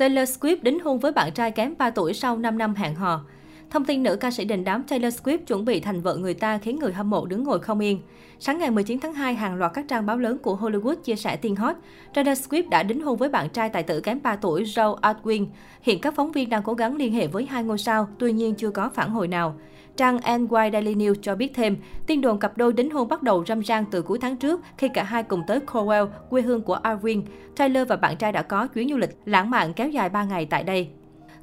Taylor Swift đính hôn với bạn trai kém 3 tuổi sau 5 năm hẹn hò. Thông tin nữ ca sĩ đình đám Taylor Swift chuẩn bị thành vợ người ta khiến người hâm mộ đứng ngồi không yên. Sáng ngày 19 tháng 2, hàng loạt các trang báo lớn của Hollywood chia sẻ tin hot. Taylor Swift đã đính hôn với bạn trai tài tử kém 3 tuổi Joe Alwyn. Hiện các phóng viên đang cố gắng liên hệ với hai ngôi sao, tuy nhiên chưa có phản hồi nào. Trang NY Daily News cho biết thêm, tin đồn cặp đôi đính hôn bắt đầu râm ran từ cuối tháng trước khi cả hai cùng tới Cornwall, quê hương của Alwyn. Taylor và bạn trai đã có chuyến du lịch lãng mạn kéo dài 3 ngày tại đây.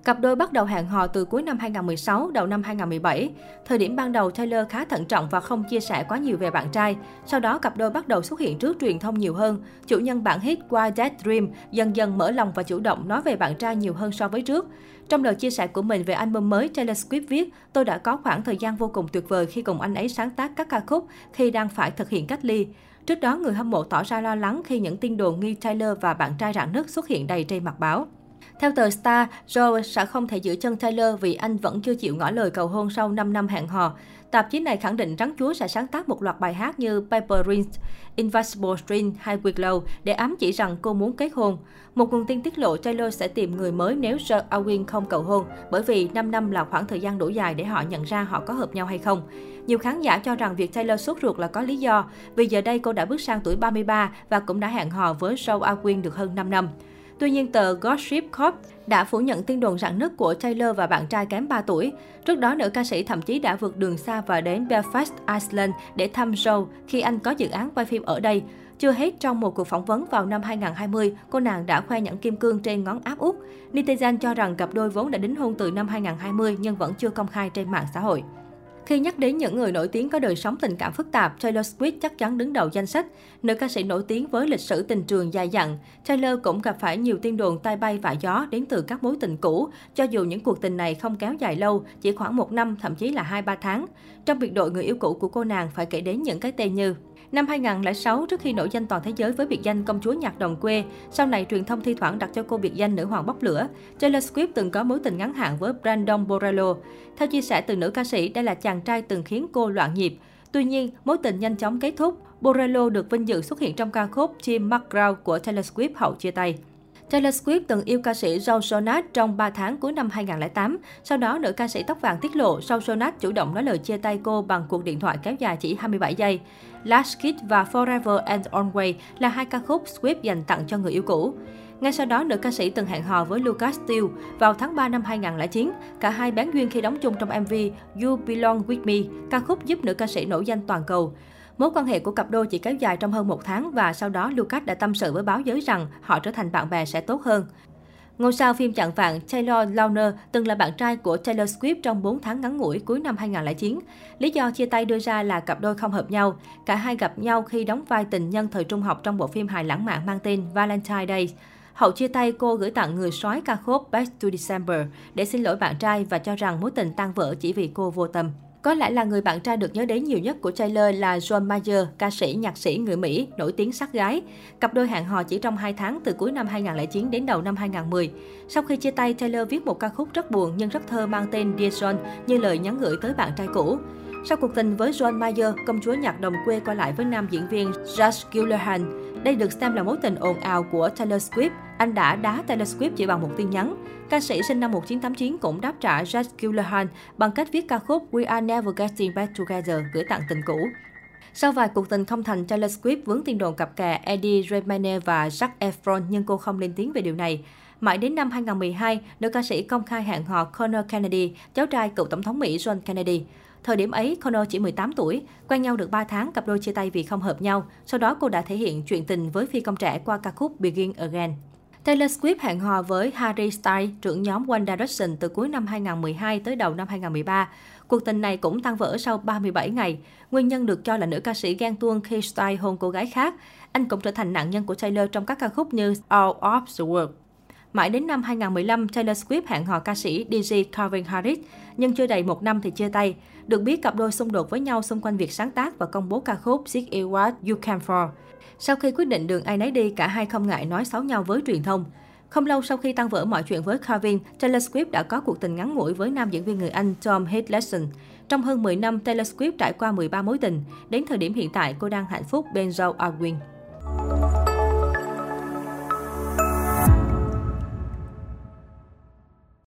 Cặp đôi bắt đầu hẹn hò từ cuối năm 2016, đầu năm 2017. Thời điểm ban đầu, Taylor khá thận trọng và không chia sẻ quá nhiều về bạn trai. Sau đó, cặp đôi bắt đầu xuất hiện trước truyền thông nhiều hơn. Chủ nhân bản hit "Why Dead Dream dần dần mở lòng và chủ động nói về bạn trai nhiều hơn so với trước. Trong lời chia sẻ của mình về album mới, Taylor Swift viết, tôi đã có khoảng thời gian vô cùng tuyệt vời khi cùng anh ấy sáng tác các ca khúc khi đang phải thực hiện cách ly. Trước đó, người hâm mộ tỏ ra lo lắng khi những tin đồn nghi Taylor và bạn trai rạn nứt xuất hiện đầy trên mặt báo. Theo tờ Star, Joe sẽ không thể giữ chân Taylor vì anh vẫn chưa chịu ngỏ lời cầu hôn sau 5 năm hẹn hò. Tạp chí này khẳng định Trắng Chúa sẽ sáng tác một loạt bài hát như Paper Rings, Invisible String hay Willow để ám chỉ rằng cô muốn kết hôn. Một nguồn tin tiết lộ Taylor sẽ tìm người mới nếu Joe Alwyn không cầu hôn, bởi vì 5 năm là khoảng thời gian đủ dài để họ nhận ra họ có hợp nhau hay không. Nhiều khán giả cho rằng việc Taylor sốt ruột là có lý do, vì giờ đây cô đã bước sang tuổi 33 và cũng đã hẹn hò với Joe Alwyn được hơn 5 năm. Tuy nhiên, tờ Gossip Corp đã phủ nhận tin đồn rạn nứt của Taylor và bạn trai kém 3 tuổi. Trước đó, nữ ca sĩ thậm chí đã vượt đường xa và đến Belfast, Iceland để thăm Joe khi anh có dự án quay phim ở đây. Chưa hết, trong một cuộc phỏng vấn vào năm 2020, cô nàng đã khoe nhẫn kim cương trên ngón áp út. Netizen cho rằng cặp đôi vốn đã đính hôn từ năm 2020 nhưng vẫn chưa công khai trên mạng xã hội. Khi nhắc đến những người nổi tiếng có đời sống tình cảm phức tạp, Taylor Swift chắc chắn đứng đầu danh sách. Nữ ca sĩ nổi tiếng với lịch sử tình trường dài dặn, Taylor cũng gặp phải nhiều tin đồn tai bay vạ gió đến từ các mối tình cũ, cho dù những cuộc tình này không kéo dài lâu, chỉ khoảng một năm, thậm chí là 2-3 tháng. Trong biệt đội người yêu cũ của cô nàng phải kể đến những cái tên như Năm 2006, trước khi nổi danh toàn thế giới với biệt danh công chúa nhạc đồng quê, sau này truyền thông thi thoảng đặt cho cô biệt danh nữ hoàng bốc lửa. Taylor Swift từng có mối tình ngắn hạn với Brandon Borello. Theo chia sẻ từ nữ ca sĩ, đây là chàng trai từng khiến cô loạn nhịp. Tuy nhiên, mối tình nhanh chóng kết thúc. Borello được vinh dự xuất hiện trong ca khúc Jim McGraw của Taylor Swift hậu chia tay. Taylor Swift từng yêu ca sĩ Joe Jonas trong 3 tháng cuối năm 2008. Sau đó, nữ ca sĩ tóc vàng tiết lộ Joe Jonas chủ động nói lời chia tay cô bằng cuộc điện thoại kéo dài chỉ 27 giây. Last Kiss và Forever and Always là hai ca khúc Swift dành tặng cho người yêu cũ. Ngay sau đó, nữ ca sĩ từng hẹn hò với Lucas Steele vào tháng 3 năm 2009. Cả hai bán duyên khi đóng chung trong MV You Belong With Me, ca khúc giúp nữ ca sĩ nổi danh toàn cầu. Mối quan hệ của cặp đôi chỉ kéo dài trong hơn một tháng và sau đó Lucas đã tâm sự với báo giới rằng họ trở thành bạn bè sẽ tốt hơn. Ngôi sao phim chạng vạn Taylor Lautner từng là bạn trai của Taylor Swift trong 4 tháng ngắn ngủi cuối năm 2009. Lý do chia tay đưa ra là cặp đôi không hợp nhau. Cả hai gặp nhau khi đóng vai tình nhân thời trung học trong bộ phim hài lãng mạn mang tên Valentine Day. Hậu chia tay, cô gửi tặng người soái ca khúc Back to December để xin lỗi bạn trai và cho rằng mối tình tan vỡ chỉ vì cô vô tâm. Có lẽ là người bạn trai được nhớ đến nhiều nhất của Taylor là John Mayer, ca sĩ, nhạc sĩ người Mỹ, nổi tiếng sắc gái. Cặp đôi hẹn hò chỉ trong 2 tháng từ cuối năm 2009 đến đầu năm 2010. Sau khi chia tay, Taylor viết một ca khúc rất buồn nhưng rất thơ mang tên Dear John như lời nhắn gửi tới bạn trai cũ. Sau cuộc tình với John Mayer, công chúa nhạc đồng quê qua lại với nam diễn viên Josh Gillihan. Đây được xem là mối tình ồn ào của Taylor Swift. Anh đã đá Taylor Swift chỉ bằng một tin nhắn. Ca sĩ sinh năm 1989 cũng đáp trả Jack Gyllenhaal bằng cách viết ca khúc We Are Never Getting Back Together gửi tặng tình cũ. Sau vài cuộc tình không thành, Taylor Swift vướng tin đồn cặp kè Eddie Redmayne và Zac Efron nhưng cô không lên tiếng về điều này. Mãi đến năm 2012, nữ ca sĩ công khai hẹn hò Conor Kennedy, cháu trai cựu tổng thống Mỹ John Kennedy. Thời điểm ấy, Connor chỉ 18 tuổi, quen nhau được 3 tháng, cặp đôi chia tay vì không hợp nhau. Sau đó cô đã thể hiện chuyện tình với phi công trẻ qua ca khúc Begin Again. Taylor Swift hẹn hò với Harry Styles, trưởng nhóm One Direction từ cuối năm 2012 tới đầu năm 2013. Cuộc tình này cũng tan vỡ sau 37 ngày. Nguyên nhân được cho là nữ ca sĩ ghen tuông khi Styles hôn cô gái khác. Anh cũng trở thành nạn nhân của Taylor trong các ca khúc như All of the World. Mãi đến năm 2015, Taylor Swift hẹn hò ca sĩ DJ Calvin Harris, nhưng chưa đầy một năm thì chia tay. Được biết, cặp đôi xung đột với nhau xung quanh việc sáng tác và công bố ca khúc Seek It What You Came For. Sau khi quyết định đường ai nấy đi, cả hai không ngại nói xấu nhau với truyền thông. Không lâu sau khi tan vỡ mọi chuyện với Calvin, Taylor Swift đã có cuộc tình ngắn ngủi với nam diễn viên người Anh Tom Hiddleston. Trong hơn 10 năm, Taylor Swift trải qua 13 mối tình. Đến thời điểm hiện tại, cô đang hạnh phúc bên Joe Alwyn.